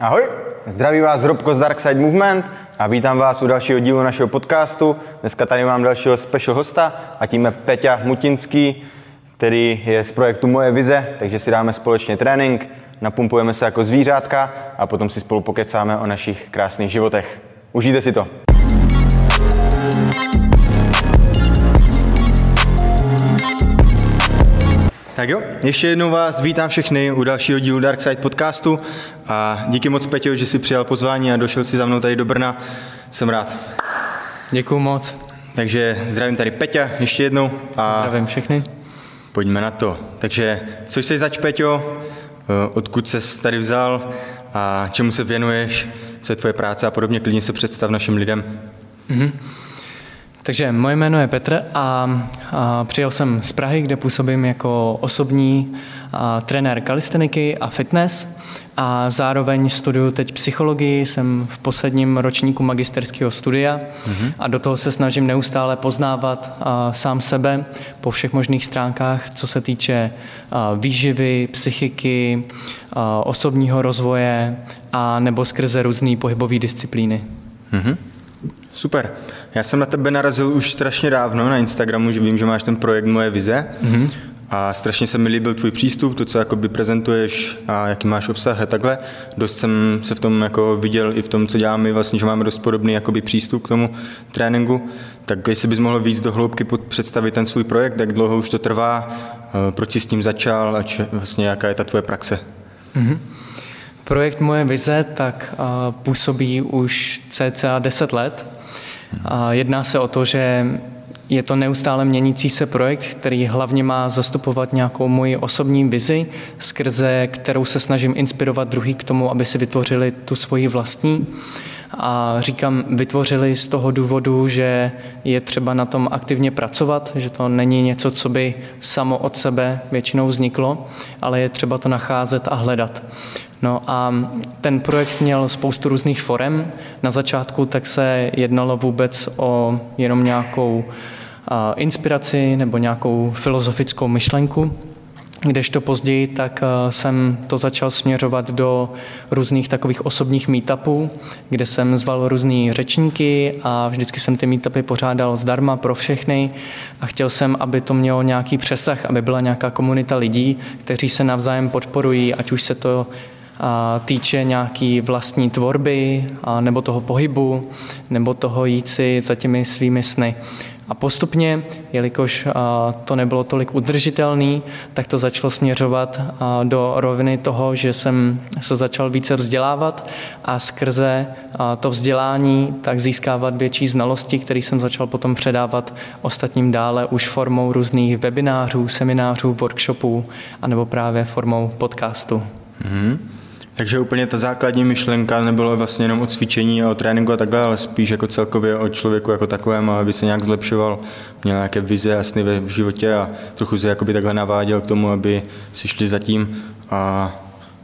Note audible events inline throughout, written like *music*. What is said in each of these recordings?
Ahoj, zdraví vás Robko z Dark Side Movement a vítám vás u dalšího dílu našeho podcastu. Dneska tady mám dalšího special hosta a tím je Peťa Mutinský, který je z projektu Moje vize, takže si dáme společně trénink, napumpujeme se jako zvířátka a potom si spolu pokecáme o našich krásných životech. Užijte si to. Tak jo, ještě jednou vás vítám všechny u dalšího dílu Dark Side podcastu a díky moc Peťo, že jsi přijal pozvání a došel si za mnou tady do Brna. Jsem rád. Děkuju moc. Takže zdravím tady Peťa ještě jednou. A zdravím všechny. Pojďme na to. Takže co jsi zač, Peťo? Eh, odkud se tady vzal a čemu se věnuješ? Co je tvoje práce a podobně? Klidně se představ našim lidem. Mm-hmm. Takže moje jméno je Petr a, a přijel jsem z Prahy, kde působím jako osobní trenér kalisteniky a fitness a zároveň studuju teď psychologii, jsem v posledním ročníku magisterského studia mm-hmm. a do toho se snažím neustále poznávat a, sám sebe po všech možných stránkách, co se týče a, výživy, psychiky, a, osobního rozvoje a nebo skrze různé pohybové disciplíny. Mm-hmm. Super. Já jsem na tebe narazil už strašně dávno na Instagramu, že vím, že máš ten projekt Moje vize. Mm-hmm. A strašně se mi líbil tvůj přístup, to, co jakoby prezentuješ a jaký máš obsah a takhle. Dost jsem se v tom jako viděl i v tom, co děláme, vlastně, že máme dost podobný jakoby přístup k tomu tréninku. Tak jestli bys mohl víc do hloubky představit ten svůj projekt, jak dlouho už to trvá, eh, proč jsi s tím začal a či, vlastně jaká je ta tvoje praxe? Mm-hmm. Projekt Moje vize tak uh, působí už cca 10 let Jedná se o to, že je to neustále měnící se projekt, který hlavně má zastupovat nějakou moji osobní vizi, skrze kterou se snažím inspirovat druhý k tomu, aby si vytvořili tu svoji vlastní. A říkám, vytvořili z toho důvodu, že je třeba na tom aktivně pracovat, že to není něco, co by samo od sebe většinou vzniklo, ale je třeba to nacházet a hledat. No a ten projekt měl spoustu různých forem. Na začátku tak se jednalo vůbec o jenom nějakou inspiraci nebo nějakou filozofickou myšlenku, Kdežto později, tak jsem to začal směřovat do různých takových osobních meetupů, kde jsem zval různý řečníky a vždycky jsem ty meetupy pořádal zdarma pro všechny a chtěl jsem, aby to mělo nějaký přesah, aby byla nějaká komunita lidí, kteří se navzájem podporují, ať už se to týče nějaký vlastní tvorby, nebo toho pohybu, nebo toho jít si za těmi svými sny. A postupně, jelikož to nebylo tolik udržitelný, tak to začalo směřovat do roviny toho, že jsem se začal více vzdělávat a skrze to vzdělání tak získávat větší znalosti, které jsem začal potom předávat ostatním dále už formou různých webinářů, seminářů, workshopů, anebo právě formou podcastu. Mm-hmm. Takže úplně ta základní myšlenka nebylo vlastně jenom o cvičení a o tréninku a takhle, ale spíš jako celkově o člověku jako takovém, aby se nějak zlepšoval, měl nějaké vize a sny v životě a trochu se jakoby takhle naváděl k tomu, aby si šli za tím a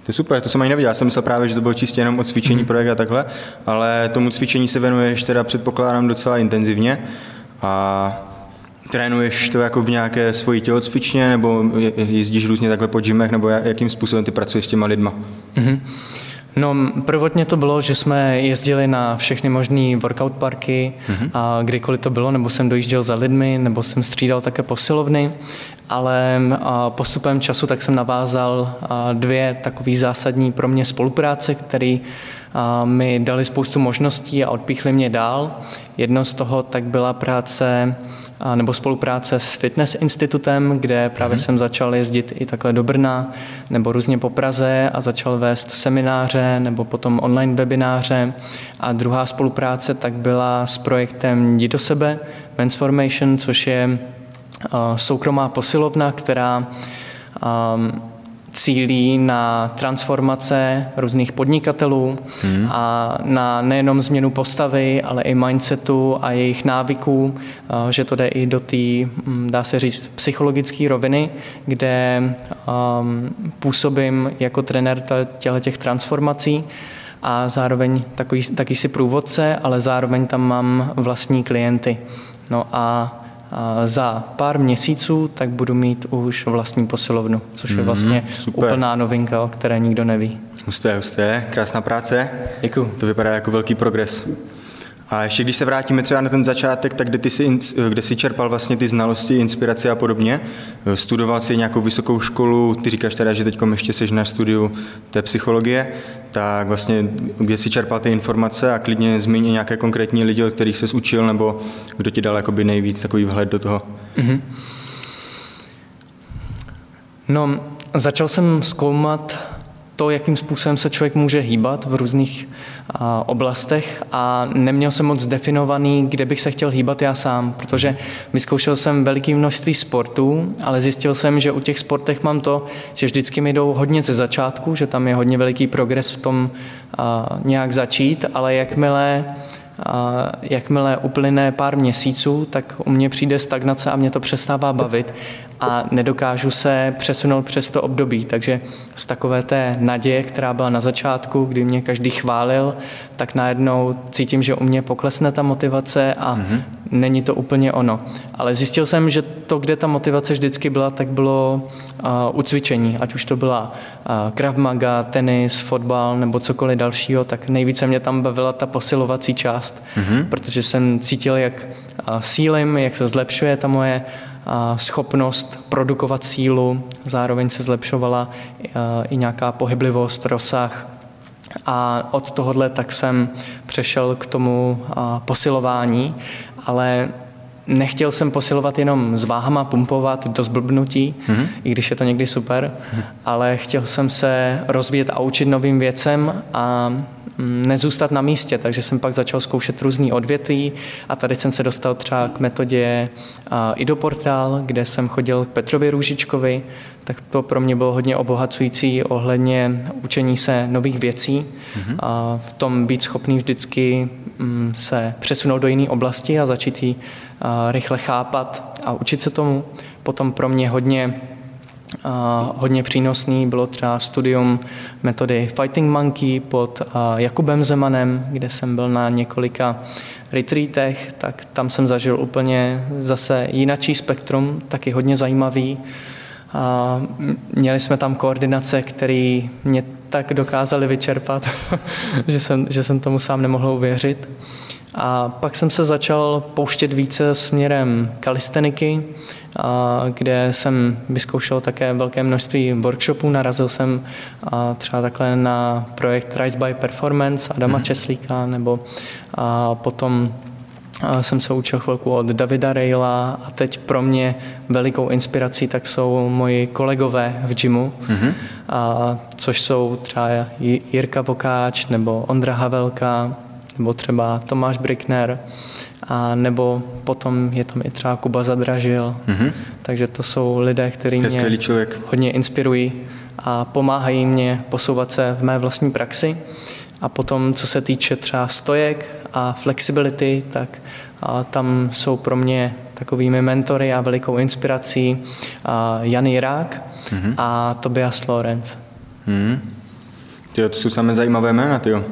to je super, to jsem ani neviděl. Já jsem myslel právě, že to bylo čistě jenom o cvičení mm. projekt a takhle, ale tomu cvičení se věnuješ teda předpokládám docela intenzivně a Trénuješ to jako v nějaké svojí tělocvičně, nebo jezdíš různě takhle po gymech, nebo jakým způsobem ty pracuješ s těma lidma? Mm-hmm. No, prvotně to bylo, že jsme jezdili na všechny možné workout parky, mm-hmm. a kdykoliv to bylo, nebo jsem dojížděl za lidmi, nebo jsem střídal také posilovny, ale postupem času tak jsem navázal dvě takové zásadní pro mě spolupráce, které mi dali spoustu možností a odpíchli mě dál. Jedno z toho tak byla práce nebo spolupráce s Fitness institutem, kde právě mm-hmm. jsem začal jezdit i takhle do Brna nebo různě po Praze a začal vést semináře nebo potom online webináře. A druhá spolupráce tak byla s projektem Jdi do sebe, Men's Formation, což je soukromá posilovna, která cílí na transformace různých podnikatelů hmm. a na nejenom změnu postavy, ale i mindsetu a jejich návyků, že to jde i do té, hm, dá se říct, psychologické roviny, kde um, působím jako trenér těchto těch transformací a zároveň takový, taky si průvodce, ale zároveň tam mám vlastní klienty. No a za pár měsíců tak budu mít už vlastní posilovnu, což je mhm, vlastně super. úplná novinka, o které nikdo neví. Husté, husté, krásná práce. Děkuji. To vypadá jako velký progres. A ještě když se vrátíme třeba na ten začátek, tak kde, ty jsi, kde jsi čerpal vlastně ty znalosti, inspirace a podobně? Studoval jsi nějakou vysokou školu, ty říkáš teda, že teď ještě jsi na studiu té psychologie, tak vlastně kde jsi čerpal ty informace a klidně zmíní nějaké konkrétní lidi, od kterých jsi učil, nebo kdo ti dal jakoby nejvíc takový vhled do toho? Mm-hmm. No, začal jsem zkoumat to, jakým způsobem se člověk může hýbat v různých oblastech a neměl jsem moc definovaný, kde bych se chtěl hýbat já sám, protože vyzkoušel jsem veliké množství sportů, ale zjistil jsem, že u těch sportech mám to, že vždycky mi jdou hodně ze začátku, že tam je hodně veliký progres v tom a, nějak začít, ale jakmile a jakmile uplyne pár měsíců, tak u mě přijde stagnace a mě to přestává bavit a nedokážu se přesunout přes to období. Takže z takové té naděje, která byla na začátku, kdy mě každý chválil, tak najednou cítím, že u mě poklesne ta motivace a mm-hmm. není to úplně ono. Ale zjistil jsem, že to, kde ta motivace vždycky byla, tak bylo uh, u cvičení. Ať už to byla uh, Krav Maga, tenis, fotbal nebo cokoliv dalšího, tak nejvíce mě tam bavila ta posilovací část, mm-hmm. protože jsem cítil, jak uh, sílim, jak se zlepšuje ta moje schopnost produkovat sílu, zároveň se zlepšovala i nějaká pohyblivost, rozsah. A od tohohle tak jsem přešel k tomu posilování, ale nechtěl jsem posilovat jenom s váhama, pumpovat do zblbnutí, mm-hmm. i když je to někdy super, mm-hmm. ale chtěl jsem se rozvíjet a učit novým věcem a Mm, nezůstat na místě, takže jsem pak začal zkoušet různý odvětví a tady jsem se dostal třeba k metodě Idoportál, kde jsem chodil k Petrovi Růžičkovi, tak to pro mě bylo hodně obohacující ohledně učení se nových věcí mm-hmm. a v tom být schopný vždycky se přesunout do jiné oblasti a začít ji rychle chápat a učit se tomu. Potom pro mě hodně hodně přínosný bylo třeba studium metody Fighting Monkey pod Jakubem Zemanem, kde jsem byl na několika retreatech, tak tam jsem zažil úplně zase jinačí spektrum, taky hodně zajímavý. A měli jsme tam koordinace, které mě tak dokázali vyčerpat, *laughs* že, jsem, že jsem tomu sám nemohl uvěřit. A pak jsem se začal pouštět více směrem kalisteniky, kde jsem vyzkoušel také velké množství workshopů. Narazil jsem třeba takhle na projekt Rise by Performance Adama mm. Česlíka, nebo potom jsem se učil chvilku od Davida Rejla a teď pro mě velikou inspirací tak jsou moji kolegové v gymu, mm-hmm. a, což jsou třeba Jirka Vokáč nebo Ondra Havelka nebo třeba Tomáš Brickner a nebo potom je tam i třeba Kuba Zadražil. Mm-hmm. Takže to jsou lidé, kteří mě člověk. hodně inspirují a pomáhají mě posouvat se v mé vlastní praxi. A potom, co se týče třeba stojek a flexibility, tak a tam jsou pro mě takovými mentory a velikou inspirací a Jan Jirák mm-hmm. a Tobias Lorenz. Mm-hmm. Tyjo, to jsou samé zajímavé jména, tyjo.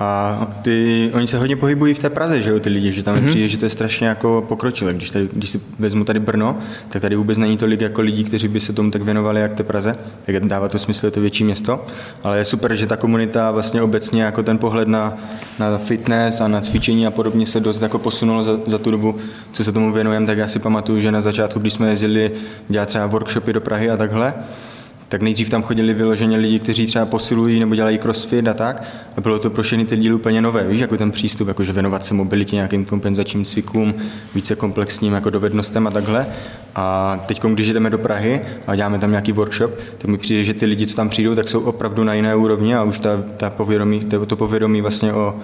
A ty, oni se hodně pohybují v té Praze, že jo, ty lidi, že tam mm-hmm. přijde, že to je strašně jako pokročilé. Když, tady, když si vezmu tady Brno, tak tady vůbec není tolik jako lidí, kteří by se tomu tak věnovali, jak té Praze. Tak dává to smysl, je to větší město. Ale je super, že ta komunita vlastně obecně jako ten pohled na, na fitness a na cvičení a podobně se dost jako posunulo za, za tu dobu, co se tomu věnujeme. Tak já si pamatuju, že na začátku, když jsme jezdili dělat třeba workshopy do Prahy a takhle, tak nejdřív tam chodili vyloženě lidi, kteří třeba posilují nebo dělají crossfit a tak. A bylo to pro všechny ty díly úplně nové, víš, jako ten přístup, jakože věnovat se mobilitě, nějakým kompenzačním cvikům, více komplexním jako dovednostem a takhle. A teď, když jdeme do Prahy a děláme tam nějaký workshop, tak mi přijde, že ty lidi, co tam přijdou, tak jsou opravdu na jiné úrovni a už ta, ta povědomí, to, to povědomí vlastně o,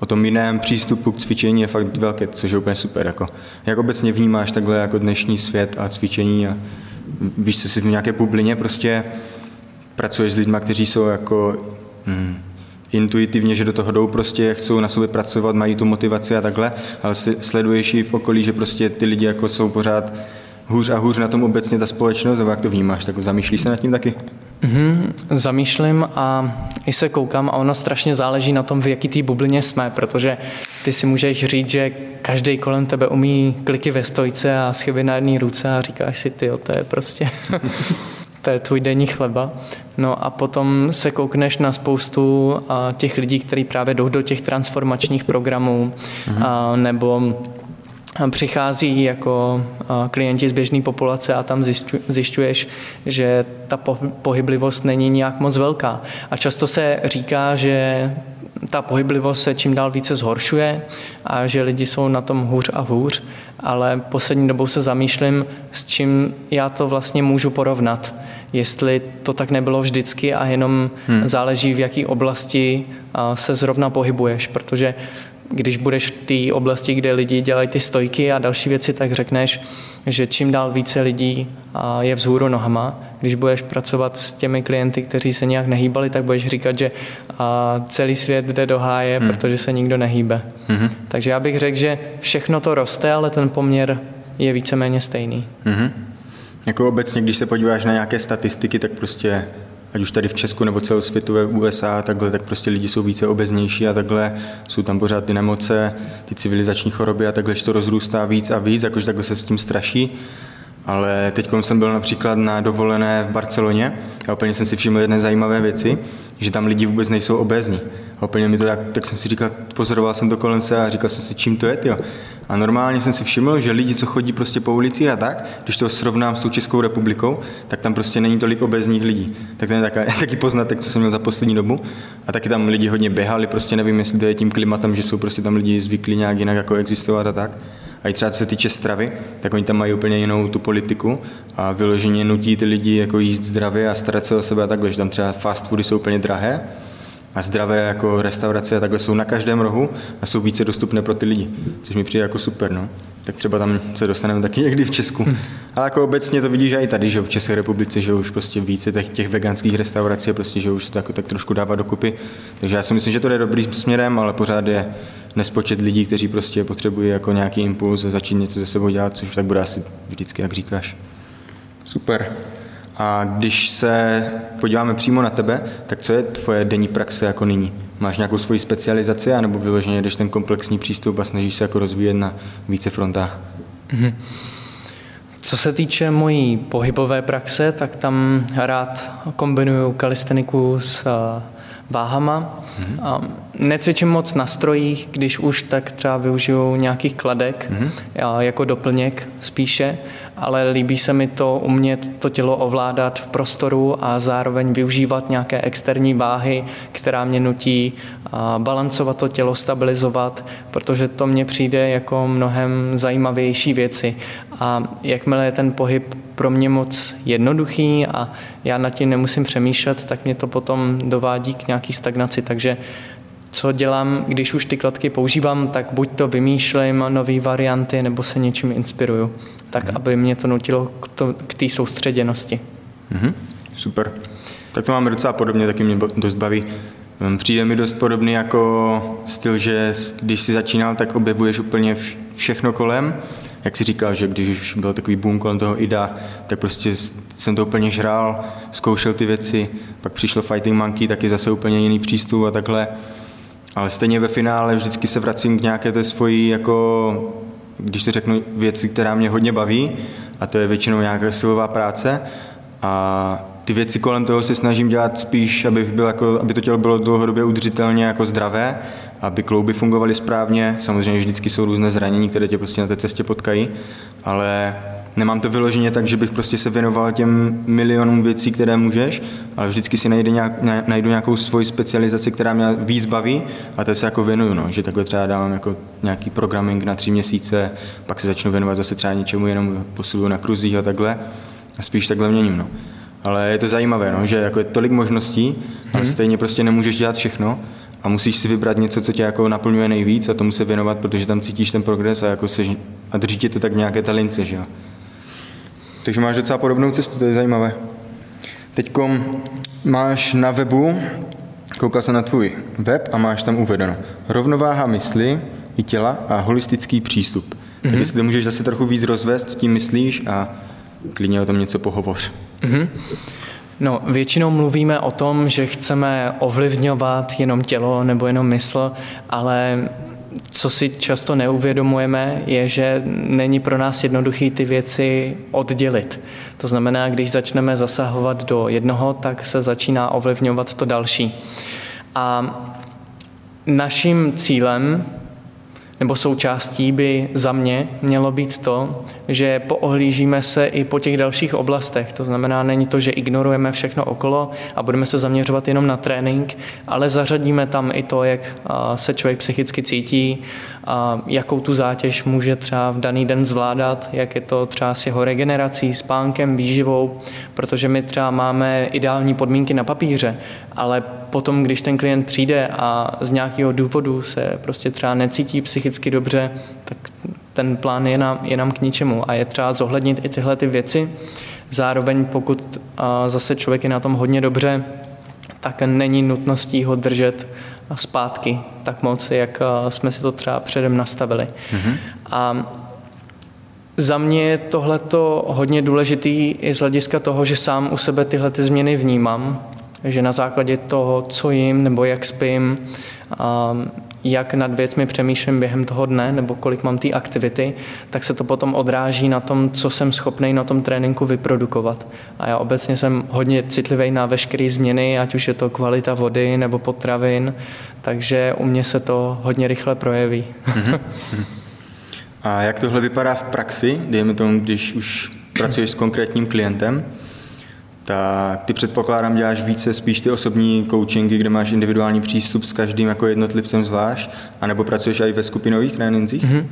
o tom jiném přístupu k cvičení je fakt velké, což je úplně super. Jako. Jak obecně vnímáš takhle jako dnešní svět a cvičení a víš, co jsi v nějaké bublině, prostě pracuješ s lidmi, kteří jsou jako hmm, intuitivně, že do toho jdou prostě, chcou na sobě pracovat, mají tu motivaci a takhle, ale sleduješ i v okolí, že prostě ty lidi jako jsou pořád hůř a hůř na tom obecně ta společnost, nebo jak to vnímáš, tak zamýšlíš se nad tím taky? Mm-hmm, zamýšlím a i se koukám a ono strašně záleží na tom, v jaký té bublině jsme, protože ty si můžeš říct, že každý kolem tebe umí kliky ve stojce a schyby na jedné ruce a říkáš si, ty, to je prostě *laughs* to je tvůj denní chleba. No a potom se koukneš na spoustu těch lidí, kteří právě jdou do těch transformačních programů, mm-hmm. nebo přichází jako klienti z běžné populace a tam zjišťuješ, že ta pohyblivost není nějak moc velká. A často se říká, že ta pohyblivost se čím dál více zhoršuje a že lidi jsou na tom hůř a hůř, ale poslední dobou se zamýšlím, s čím já to vlastně můžu porovnat. Jestli to tak nebylo vždycky a jenom hmm. záleží, v jaké oblasti se zrovna pohybuješ, protože když budeš v té oblasti, kde lidi dělají ty stojky a další věci, tak řekneš, že čím dál více lidí je vzhůru nohama. Když budeš pracovat s těmi klienty, kteří se nějak nehýbali, tak budeš říkat, že celý svět jde do háje, hmm. protože se nikdo nehýbe. Hmm. Takže já bych řekl, že všechno to roste, ale ten poměr je víceméně stejný. Hmm. Jako obecně, když se podíváš na nějaké statistiky, tak prostě ať už tady v Česku nebo celosvětové USA takhle, tak prostě lidi jsou více obeznější a takhle jsou tam pořád ty nemoce, ty civilizační choroby a takhle, že to rozrůstá víc a víc, jakože takhle se s tím straší. Ale teď jsem byl například na dovolené v Barceloně a úplně jsem si všiml jedné zajímavé věci, že tam lidi vůbec nejsou obézní. Úplně mi to tak, tak jsem si říkal, pozoroval jsem to kolem se a říkal jsem si, čím to je, tyjo. A normálně jsem si všiml, že lidi, co chodí prostě po ulici a tak, když to srovnám s tou Českou republikou, tak tam prostě není tolik obezních lidí. Tak to je taká, *laughs* taky poznatek, co jsem měl za poslední dobu. A taky tam lidi hodně běhali, prostě nevím, jestli to je tím klimatem, že jsou prostě tam lidi zvyklí nějak jinak jako existovat a tak. A i třeba co se týče stravy, tak oni tam mají úplně jinou tu politiku a vyloženě nutí ty lidi jako jíst zdravě a starat se o sebe a takhle, že tam třeba fast foody jsou úplně drahé a zdravé jako restaurace a takhle jsou na každém rohu a jsou více dostupné pro ty lidi, což mi přijde jako super, no. Tak třeba tam se dostaneme taky někdy v Česku. Hmm. Ale jako obecně to vidíš i tady, že v České republice, že už prostě více těch, těch veganských restaurací, prostě, že už se to jako tak trošku dává dokupy. Takže já si myslím, že to jde dobrým směrem, ale pořád je nespočet lidí, kteří prostě potřebují jako nějaký impuls a začít něco ze sebou dělat, což tak bude asi vždycky, jak říkáš. Super. A když se podíváme přímo na tebe, tak co je tvoje denní praxe jako nyní? Máš nějakou svoji specializaci, anebo vyloženě jdeš ten komplexní přístup a snažíš se jako rozvíjet na více frontách? Mm-hmm. Co se týče mojí pohybové praxe, tak tam rád kombinuju kalisteniku s eh, váhama. Mm-hmm. Necvičím moc na strojích, když už, tak třeba využiju nějakých kladek mm-hmm. jako doplněk spíše ale líbí se mi to umět to tělo ovládat v prostoru a zároveň využívat nějaké externí váhy, která mě nutí balancovat to tělo, stabilizovat, protože to mně přijde jako mnohem zajímavější věci. A jakmile je ten pohyb pro mě moc jednoduchý a já nad tím nemusím přemýšlet, tak mě to potom dovádí k nějaký stagnaci. Takže co dělám, když už ty kladky používám, tak buď to vymýšlím nové varianty, nebo se něčím inspiruju, tak mm. aby mě to nutilo k té soustředěnosti. Mm-hmm. Super. Tak to máme docela podobně, taky mě dost baví. Hm, přijde mi dost podobný jako styl, že když si začínal, tak objevuješ úplně všechno kolem. Jak si říkal, že když už byl takový boom kolem toho IDA, tak prostě jsem to úplně žrál, zkoušel ty věci, pak přišlo Fighting Monkey, taky zase úplně jiný přístup a takhle. Ale stejně ve finále vždycky se vracím k nějaké té svojí, jako, když to řeknu, věci, která mě hodně baví, a to je většinou nějaká silová práce. A ty věci kolem toho se snažím dělat spíš, abych byl jako, aby to tělo bylo dlouhodobě udržitelně jako zdravé, aby klouby fungovaly správně. Samozřejmě vždycky jsou různé zranění, které tě prostě na té cestě potkají, ale nemám to vyloženě tak, že bych prostě se věnoval těm milionům věcí, které můžeš, ale vždycky si najde nějak, najdu nějakou svoji specializaci, která mě víc baví a to se jako věnuju, no. že takhle třeba dávám jako nějaký programming na tři měsíce, pak se začnu věnovat zase třeba něčemu, jenom posiluju na kruzích a takhle a spíš takhle měním. No. Ale je to zajímavé, no, že jako je tolik možností, hmm. ale mhm. stejně prostě nemůžeš dělat všechno a musíš si vybrat něco, co tě jako naplňuje nejvíc a tomu se věnovat, protože tam cítíš ten progres a jako seš, a drží tě to tak nějaké ta lince, že jo. Takže máš docela podobnou cestu, to je zajímavé. Teď máš na webu, koukal jsem na tvůj web a máš tam uvedeno rovnováha mysli i těla a holistický přístup. Mm-hmm. Tak jestli to můžeš zase trochu víc rozvést, tím myslíš a klidně o tom něco pohovoř. Mm-hmm. No, většinou mluvíme o tom, že chceme ovlivňovat jenom tělo nebo jenom mysl, ale co si často neuvědomujeme, je, že není pro nás jednoduché ty věci oddělit. To znamená, když začneme zasahovat do jednoho, tak se začíná ovlivňovat to další. A naším cílem nebo součástí by za mě mělo být to, že poohlížíme se i po těch dalších oblastech. To znamená, není to, že ignorujeme všechno okolo a budeme se zaměřovat jenom na trénink, ale zařadíme tam i to, jak se člověk psychicky cítí, a jakou tu zátěž může třeba v daný den zvládat, jak je to třeba s jeho regenerací, spánkem, výživou, protože my třeba máme ideální podmínky na papíře, ale potom, když ten klient přijde a z nějakého důvodu se prostě třeba necítí psychicky dobře, tak ten plán je nám, je nám k ničemu. A je třeba zohlednit i tyhle ty věci. Zároveň pokud zase člověk je na tom hodně dobře, tak není nutností ho držet zpátky tak moc, jak jsme si to třeba předem nastavili. Mm-hmm. A za mě je tohleto hodně důležitý i z hlediska toho, že sám u sebe tyhle ty změny vnímám, že na základě toho, co jim nebo jak spím, jak nad věcmi přemýšlím během toho dne nebo kolik mám té aktivity, tak se to potom odráží na tom, co jsem schopný na tom tréninku vyprodukovat. A já obecně jsem hodně citlivý na veškeré změny, ať už je to kvalita vody nebo potravin, takže u mě se to hodně rychle projeví. Mhm. A jak tohle vypadá v praxi, dejme tomu, když už pracuješ s konkrétním klientem, tak ty předpokládám děláš více spíš ty osobní coachingy, kde máš individuální přístup s každým jako jednotlivcem zvlášť, anebo pracuješ i ve skupinových trénincích? Mm-hmm.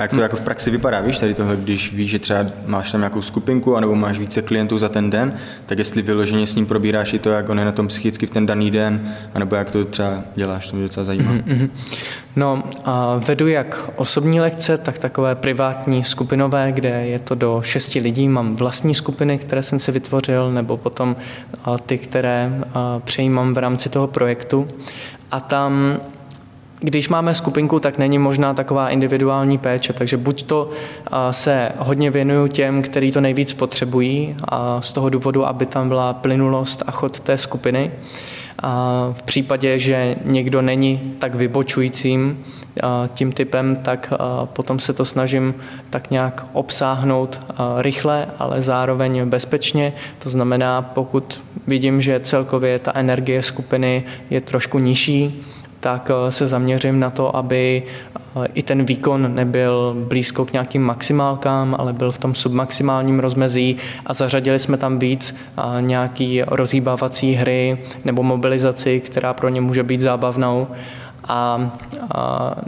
A jak to jako v praxi vypadá, víš, tady tohle, když víš, že třeba máš tam nějakou skupinku, anebo máš více klientů za ten den, tak jestli vyloženě s ním probíráš i to, jak on je na tom psychicky v ten daný den, anebo jak to třeba děláš, to mě docela zajímá. Mm-hmm. No, a vedu jak osobní lekce, tak takové privátní skupinové, kde je to do šesti lidí. Mám vlastní skupiny, které jsem si vytvořil, nebo potom ty, které přejímám v rámci toho projektu. A tam když máme skupinku, tak není možná taková individuální péče, takže buď to se hodně věnuju těm, kteří to nejvíc potřebují, a z toho důvodu, aby tam byla plynulost a chod té skupiny. A v případě, že někdo není tak vybočujícím tím typem, tak potom se to snažím tak nějak obsáhnout rychle, ale zároveň bezpečně. To znamená, pokud vidím, že celkově ta energie skupiny je trošku nižší, tak eh, se zaměřím na to, aby eh, i ten výkon nebyl blízko k nějakým maximálkám, ale byl v tom submaximálním rozmezí a zařadili jsme tam víc eh, nějaký rozhýbávací hry nebo mobilizaci, která pro ně může být zábavnou. A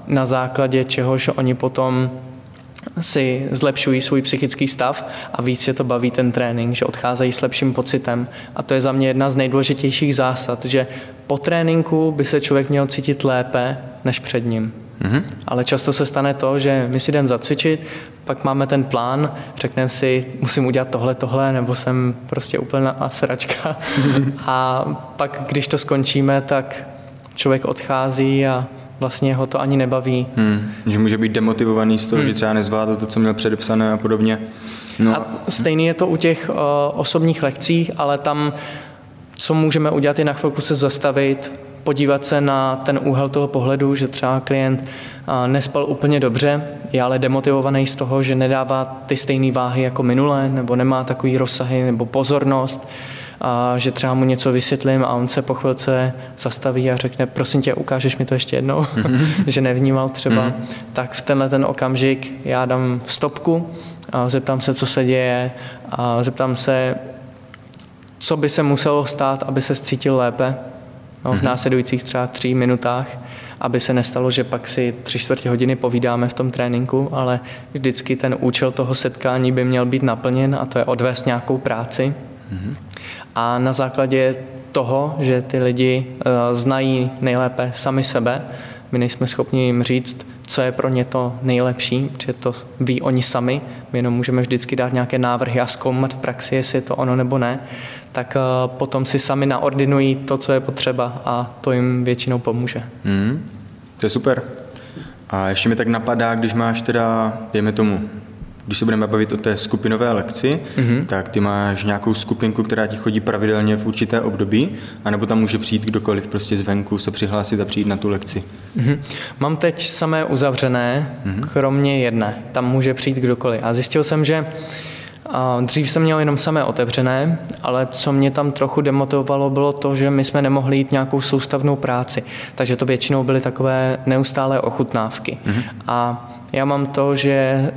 na základě čehož oni potom si zlepšují svůj psychický stav a víc je to baví ten trénink, že odcházejí s lepším pocitem. A to je za mě jedna z nejdůležitějších zásad, že po tréninku by se člověk měl cítit lépe než před ním. Mm-hmm. Ale často se stane to, že my si jdeme zacvičit, pak máme ten plán, řekneme si, musím udělat tohle, tohle, nebo jsem prostě úplná sračka. Mm-hmm. A pak, když to skončíme, tak člověk odchází a vlastně ho to ani nebaví. Hmm. Že může být demotivovaný z toho, hmm. že třeba nezvládl to, co měl předepsané a podobně. No. A stejný je to u těch uh, osobních lekcích, ale tam, co můžeme udělat, je na chvilku se zastavit, podívat se na ten úhel toho pohledu, že třeba klient uh, nespal úplně dobře, je ale demotivovaný z toho, že nedává ty stejné váhy jako minule, nebo nemá takový rozsahy nebo pozornost a že třeba mu něco vysvětlím a on se po chvilce zastaví a řekne, prosím tě, ukážeš mi to ještě jednou, mm-hmm. *laughs* že nevnímal třeba, mm-hmm. tak v tenhle ten okamžik já dám stopku a zeptám se, co se děje a zeptám se, co by se muselo stát, aby se cítil lépe no, v mm-hmm. následujících třeba tří minutách, aby se nestalo, že pak si tři čtvrtě hodiny povídáme v tom tréninku, ale vždycky ten účel toho setkání by měl být naplněn a to je odvést nějakou práci. Mm-hmm. A na základě toho, že ty lidi eh, znají nejlépe sami sebe, my nejsme schopni jim říct, co je pro ně to nejlepší, protože to ví oni sami, my jenom můžeme vždycky dát nějaké návrhy a zkoumat v praxi, jestli je to ono nebo ne, tak eh, potom si sami naordinují to, co je potřeba a to jim většinou pomůže. Mm, to je super. A ještě mi tak napadá, když máš teda, dejme tomu, když se budeme bavit o té skupinové lekci, mm-hmm. tak ty máš nějakou skupinku, která ti chodí pravidelně v určité období, anebo tam může přijít kdokoliv prostě zvenku se přihlásit a přijít na tu lekci. Mm-hmm. Mám teď samé uzavřené, mm-hmm. kromě jedné. Tam může přijít kdokoliv. A zjistil jsem, že Dřív jsem měl jenom samé otevřené, ale co mě tam trochu demotivovalo, bylo to, že my jsme nemohli jít nějakou soustavnou práci. Takže to většinou byly takové neustálé ochutnávky. Mm-hmm. A já mám to, že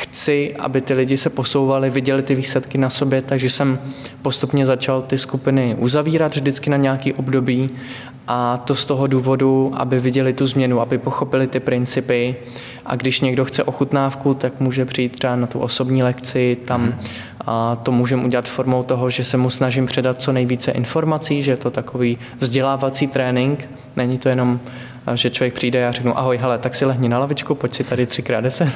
chci, aby ty lidi se posouvali, viděli ty výsledky na sobě, takže jsem postupně začal ty skupiny uzavírat vždycky na nějaký období a to z toho důvodu, aby viděli tu změnu, aby pochopili ty principy a když někdo chce ochutnávku, tak může přijít třeba na tu osobní lekci, tam mhm. a to můžeme udělat formou toho, že se mu snažím předat co nejvíce informací, že je to takový vzdělávací trénink, není to jenom že člověk přijde a řeknu, ahoj, hele, tak si lehni na lavičku, pojď si tady třikrát deset.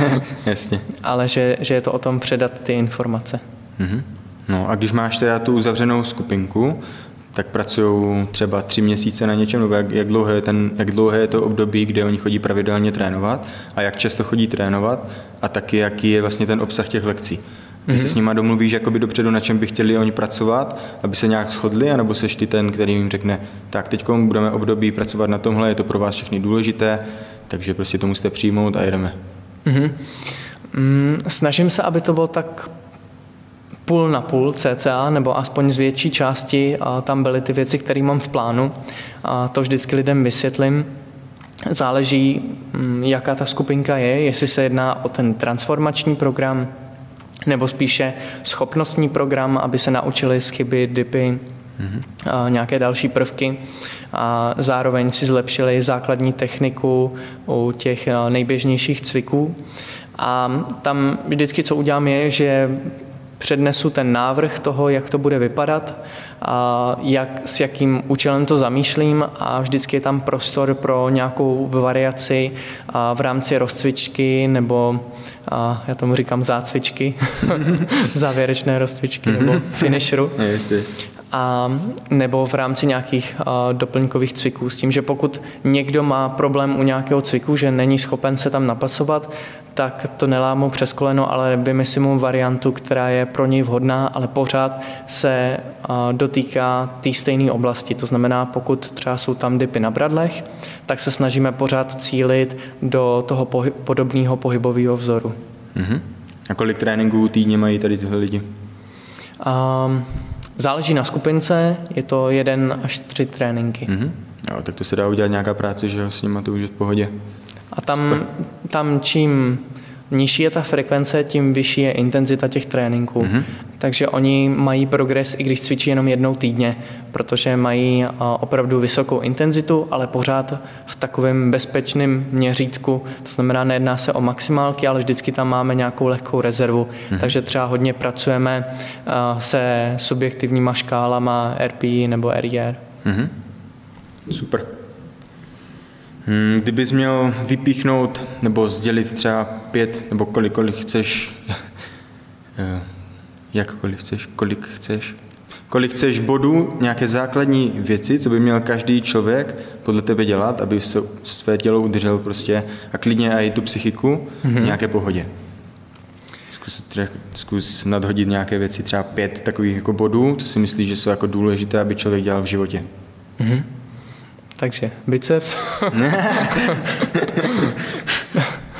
*laughs* Jasně. Ale že, že je to o tom předat ty informace. Mm-hmm. No a když máš teda tu uzavřenou skupinku, tak pracují třeba tři měsíce na něčem, nebo jak, jak, dlouhé je ten, jak dlouhé je to období, kde oni chodí pravidelně trénovat a jak často chodí trénovat a taky jaký je vlastně ten obsah těch lekcí. Ty mm-hmm. se s nima domluvíš jakoby dopředu, na čem by chtěli oni pracovat, aby se nějak shodli, anebo seš ty ten, který jim řekne, tak teď budeme období pracovat na tomhle, je to pro vás všechny důležité, takže prostě to musíte přijmout a jedeme. Mm-hmm. Mm, snažím se, aby to bylo tak půl na půl cca, nebo aspoň z větší části a tam byly ty věci, které mám v plánu. A to vždycky lidem vysvětlím. Záleží, mm, jaká ta skupinka je, jestli se jedná o ten transformační program, nebo spíše schopnostní program, aby se naučili z chyby, dipy, mm-hmm. a nějaké další prvky a zároveň si zlepšili základní techniku u těch nejběžnějších cviků. A tam vždycky, co udělám, je, že přednesu ten návrh toho, jak to bude vypadat, jak, s jakým účelem to zamýšlím a vždycky je tam prostor pro nějakou variaci v rámci rozcvičky nebo a já tomu říkám zácvičky, *laughs* závěrečné rozcvičky nebo finisheru. Yes, yes a nebo v rámci nějakých doplňkových cviků. S tím, že pokud někdo má problém u nějakého cviku, že není schopen se tam napasovat, tak to nelámu přes koleno, ale vymyslím mu variantu, která je pro něj vhodná, ale pořád se dotýká té stejné oblasti. To znamená, pokud třeba jsou tam dipy na bradlech, tak se snažíme pořád cílit do toho podobného pohybového vzoru. Mm-hmm. A kolik tréninků týdně mají tady tyhle lidi? Um, Záleží na skupince, je to jeden až tři tréninky. Mm-hmm. Jo, tak to se dá udělat nějaká práce, že s nimi to už je v pohodě. A tam, tam čím nižší je ta frekvence, tím vyšší je intenzita těch tréninků. Mm-hmm. Takže oni mají progres, i když cvičí jenom jednou týdně, protože mají opravdu vysokou intenzitu, ale pořád v takovém bezpečném měřítku. To znamená, nejedná se o maximálky, ale vždycky tam máme nějakou lehkou rezervu. Mm-hmm. Takže třeba hodně pracujeme se subjektivníma škálama RPI nebo RIR. Super. Hmm, kdybys měl vypíchnout nebo sdělit třeba pět nebo kolik, kolik chceš, *laughs* eh, jakkoliv chceš, kolik chceš, kolik chceš bodů, nějaké základní věci, co by měl každý člověk podle tebe dělat, aby se své tělo udržel prostě a klidně i tu psychiku mm-hmm. v nějaké pohodě. Zkus, zkus nadhodit nějaké věci, třeba pět takových jako bodů, co si myslíš, že jsou jako důležité, aby člověk dělal v životě. Mm-hmm. Takže biceps. *laughs*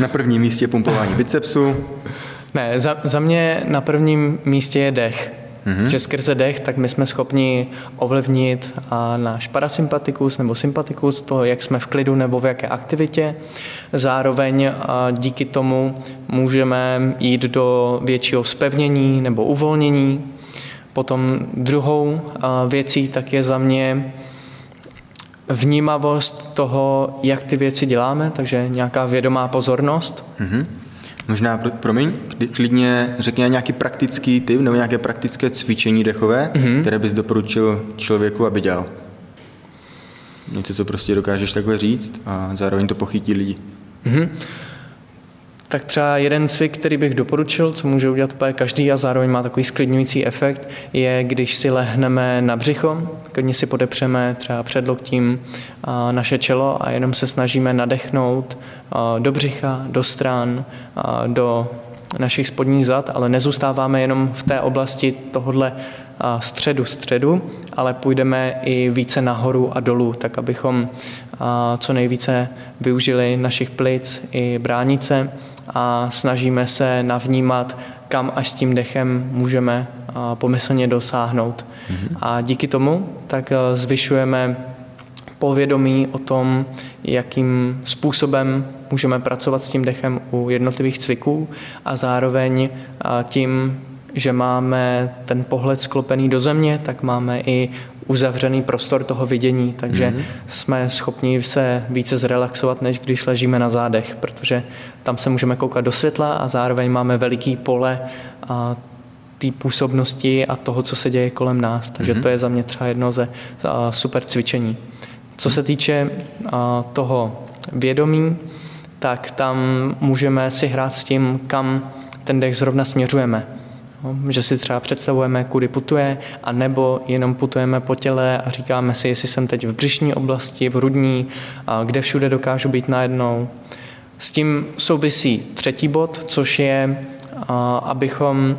na prvním místě pumpování bicepsu. *laughs* Ne, za, za mě na prvním místě je dech. Mm-hmm. Že skrze dech, tak my jsme schopni ovlivnit a náš parasympatikus nebo sympatikus, to, jak jsme v klidu nebo v jaké aktivitě. Zároveň a díky tomu můžeme jít do většího spevnění nebo uvolnění. Potom druhou věcí tak je za mě vnímavost toho, jak ty věci děláme, takže nějaká vědomá pozornost. Mm-hmm. Možná, promiň, klidně řekni nějaký praktický typ nebo nějaké praktické cvičení dechové, mm-hmm. které bys doporučil člověku, aby dělal. Něco, co prostě dokážeš takhle říct a zároveň to pochytí lidi. Mm-hmm. Tak třeba jeden cvik, který bych doporučil, co může udělat úplně každý a zároveň má takový sklidňující efekt, je, když si lehneme na břicho, když si podepřeme třeba před loktím naše čelo a jenom se snažíme nadechnout do břicha, do stran, do našich spodních zad, ale nezůstáváme jenom v té oblasti tohodle středu středu, ale půjdeme i více nahoru a dolů, tak abychom co nejvíce využili našich plic i bránice a snažíme se navnímat, kam až s tím dechem můžeme pomyslně dosáhnout. Mm-hmm. A díky tomu tak zvyšujeme povědomí o tom, jakým způsobem můžeme pracovat s tím dechem u jednotlivých cviků a zároveň tím, že máme ten pohled sklopený do země, tak máme i uzavřený prostor toho vidění, takže mm-hmm. jsme schopni se více zrelaxovat, než když ležíme na zádech, protože tam se můžeme koukat do světla a zároveň máme veliký pole a té působnosti a toho, co se děje kolem nás. Takže mm-hmm. to je za mě třeba jedno ze super cvičení. Co se týče toho vědomí, tak tam můžeme si hrát s tím, kam ten dech zrovna směřujeme. Že si třeba představujeme, kudy putuje, a nebo jenom putujeme po těle a říkáme si, jestli jsem teď v břišní oblasti, v hrudní, kde všude dokážu být najednou. S tím souvisí třetí bod, což je, abychom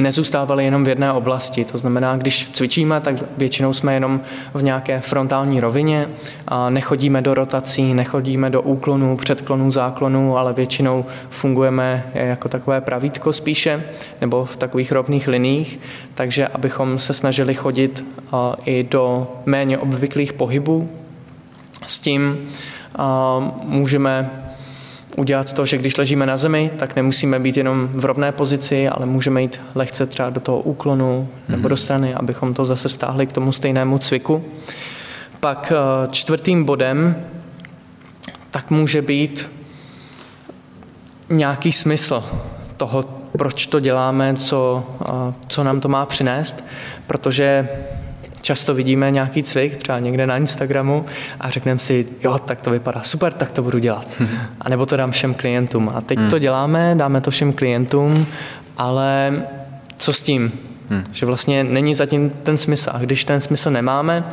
nezůstávali jenom v jedné oblasti. To znamená, když cvičíme, tak většinou jsme jenom v nějaké frontální rovině, a nechodíme do rotací, nechodíme do úklonů, předklonů, záklonů, ale většinou fungujeme jako takové pravítko spíše, nebo v takových rovných liních, takže abychom se snažili chodit i do méně obvyklých pohybů, s tím můžeme udělat to, že když ležíme na zemi, tak nemusíme být jenom v rovné pozici, ale můžeme jít lehce třeba do toho úklonu nebo do mhm. strany, abychom to zase stáhli k tomu stejnému cviku. Pak eh, čtvrtým bodem tak může být nějaký smysl toho, proč to děláme, co, eh, co nám to má přinést, protože často vidíme nějaký cvik, třeba někde na Instagramu a řekneme si, jo, tak to vypadá super, tak to budu dělat. A nebo to dám všem klientům. A teď hmm. to děláme, dáme to všem klientům, ale co s tím? Hmm. Že vlastně není zatím ten smysl. A když ten smysl nemáme,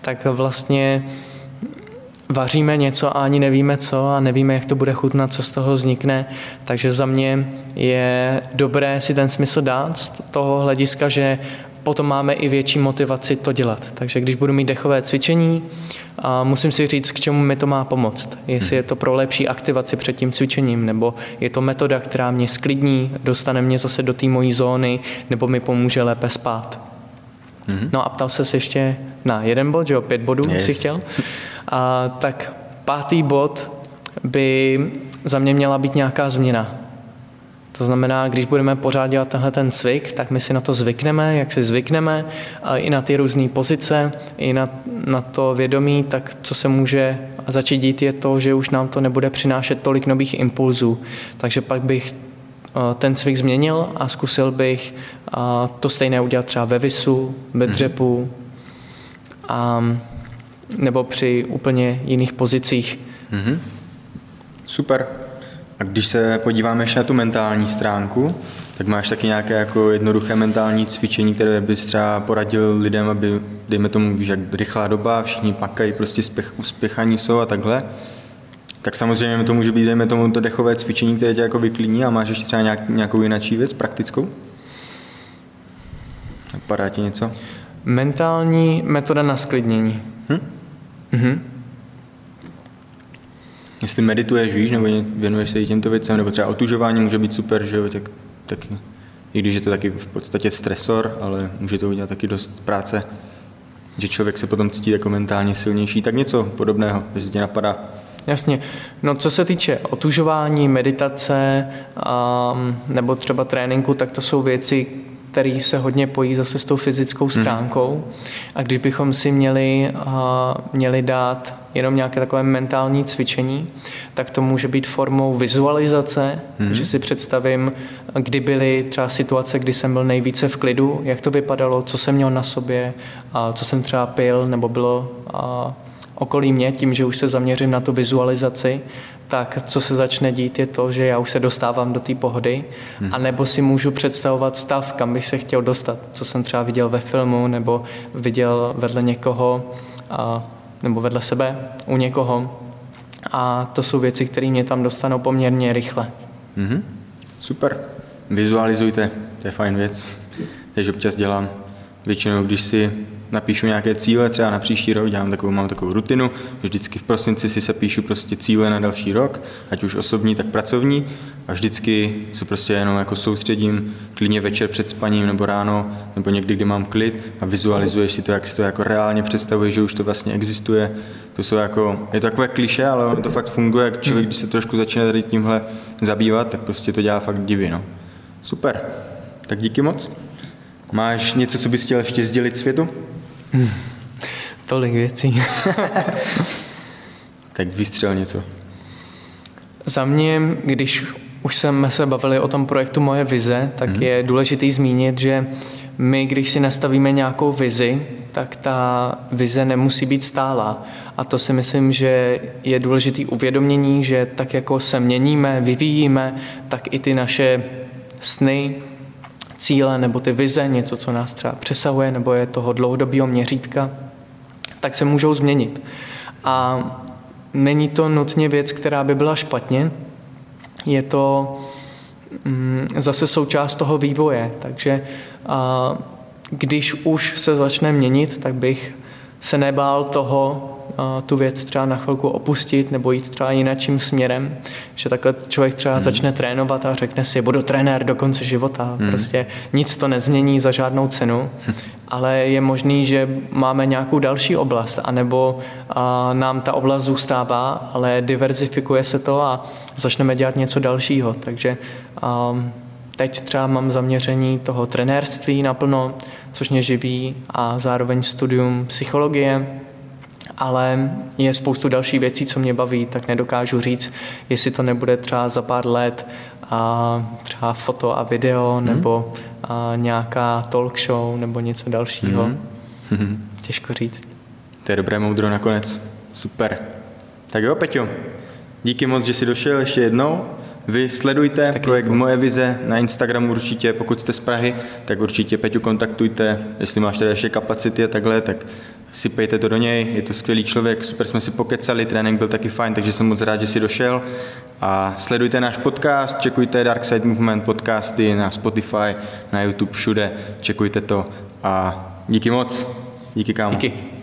tak vlastně vaříme něco a ani nevíme co a nevíme, jak to bude chutnat, co z toho vznikne. Takže za mě je dobré si ten smysl dát z toho hlediska, že potom máme i větší motivaci to dělat. Takže když budu mít dechové cvičení, a musím si říct, k čemu mi to má pomoct. Jestli je to pro lepší aktivaci před tím cvičením, nebo je to metoda, která mě sklidní, dostane mě zase do té mojí zóny, nebo mi pomůže lépe spát. Mm-hmm. No a ptal se ještě na jeden bod, že jo, pět bodů yes. si chtěl. A, tak pátý bod by za mě měla být nějaká změna. To znamená, když budeme pořád dělat tenhle ten cvik, tak my si na to zvykneme, jak si zvykneme, a i na ty různé pozice, i na, na to vědomí, tak co se může začít dít je to, že už nám to nebude přinášet tolik nových impulzů. Takže pak bych eh, ten cvik změnil a zkusil bych eh, to stejné udělat třeba ve visu, ve mhm. dřepu, a, nebo při úplně jiných pozicích. Mm-hmm. Super. A když se podíváme ještě na tu mentální stránku, tak máš taky nějaké jako jednoduché mentální cvičení, které bys třeba poradil lidem, aby, dejme tomu, víš, jak rychlá doba, všichni pakají, prostě spěch, uspěchaní jsou a takhle. Tak samozřejmě to může být, dejme tomu, to dechové cvičení, které tě jako vyklíní a máš ještě třeba nějak, nějakou jináčí věc, praktickou? Padá ti něco? Mentální metoda na sklidnění. Hm? Mhm jestli medituješ, víš, nebo věnuješ se i těmto věcem, nebo třeba otužování může být super, že jo, tak, taky, i když je to taky v podstatě stresor, ale může to udělat taky dost práce, že člověk se potom cítí jako mentálně silnější, tak něco podobného, jestli tě napadá. Jasně. No co se týče otužování, meditace um, nebo třeba tréninku, tak to jsou věci, který se hodně pojí zase s tou fyzickou hmm. stránkou. A když bychom si měli, měli dát jenom nějaké takové mentální cvičení, tak to může být formou vizualizace, hmm. že si představím, kdy byly třeba situace, kdy jsem byl nejvíce v klidu, jak to vypadalo, co jsem měl na sobě, co jsem třeba pil, nebo bylo okolí mě, tím, že už se zaměřím na tu vizualizaci, tak co se začne dít je to, že já už se dostávám do té pohody, hmm. a nebo si můžu představovat stav, kam bych se chtěl dostat, co jsem třeba viděl ve filmu, nebo viděl vedle někoho, a, nebo vedle sebe u někoho. A to jsou věci, které mě tam dostanou poměrně rychle. Hmm. Super. Vizualizujte, to je fajn věc. Takže občas dělám. Většinou, když si napíšu nějaké cíle, třeba na příští rok, dělám takovou, mám takovou rutinu, že vždycky v prosinci si se píšu prostě cíle na další rok, ať už osobní, tak pracovní a vždycky se prostě jenom jako soustředím klidně večer před spaním nebo ráno, nebo někdy, kdy mám klid a vizualizuješ si to, jak si to jako reálně představuje, že už to vlastně existuje. To jsou jako, je to takové kliše, ale ono to fakt funguje, jak člověk, když se trošku začne tady tímhle zabývat, tak prostě to dělá fakt divy, no. Super. Tak díky moc. Máš něco, co bys chtěl ještě sdělit světu? Hmm. Tolik věcí. *laughs* tak vystřel něco. Za mě, když už jsme se bavili o tom projektu Moje vize, tak hmm. je důležitý zmínit, že my, když si nastavíme nějakou vizi, tak ta vize nemusí být stálá. A to si myslím, že je důležitý uvědomění, že tak jako se měníme, vyvíjíme, tak i ty naše sny, cíle nebo ty vize, něco, co nás třeba přesahuje nebo je toho dlouhodobého měřítka, tak se můžou změnit. A není to nutně věc, která by byla špatně, je to mm, zase součást toho vývoje, takže když už se začne měnit, tak bych se nebál toho, tu věc třeba na chvilku opustit nebo jít třeba jiným směrem, že takhle člověk třeba hmm. začne trénovat a řekne si, budu trenér do konce života, hmm. prostě nic to nezmění za žádnou cenu, *laughs* ale je možný, že máme nějakou další oblast, anebo a, nám ta oblast zůstává, ale diverzifikuje se to a začneme dělat něco dalšího, takže a, teď třeba mám zaměření toho trenérství naplno, což mě živí a zároveň studium psychologie, ale je spoustu dalších věcí, co mě baví, tak nedokážu říct, jestli to nebude třeba za pár let a třeba foto a video mm. nebo a nějaká talk show nebo něco dalšího. Mm. Těžko říct. To je dobré moudro nakonec. Super. Tak jo, Peťo, díky moc, že jsi došel ještě jednou. Vy sledujte Taky projekt děkuji. Moje vize na Instagramu určitě, pokud jste z Prahy, tak určitě Peťu kontaktujte, jestli máš tady ještě kapacity a takhle, tak sypejte to do něj, je to skvělý člověk, super jsme si pokecali, trénink byl taky fajn, takže jsem moc rád, že jsi došel. A sledujte náš podcast, čekujte Dark Side Movement podcasty na Spotify, na YouTube, všude, čekujte to a díky moc. Díky kámo. Díky.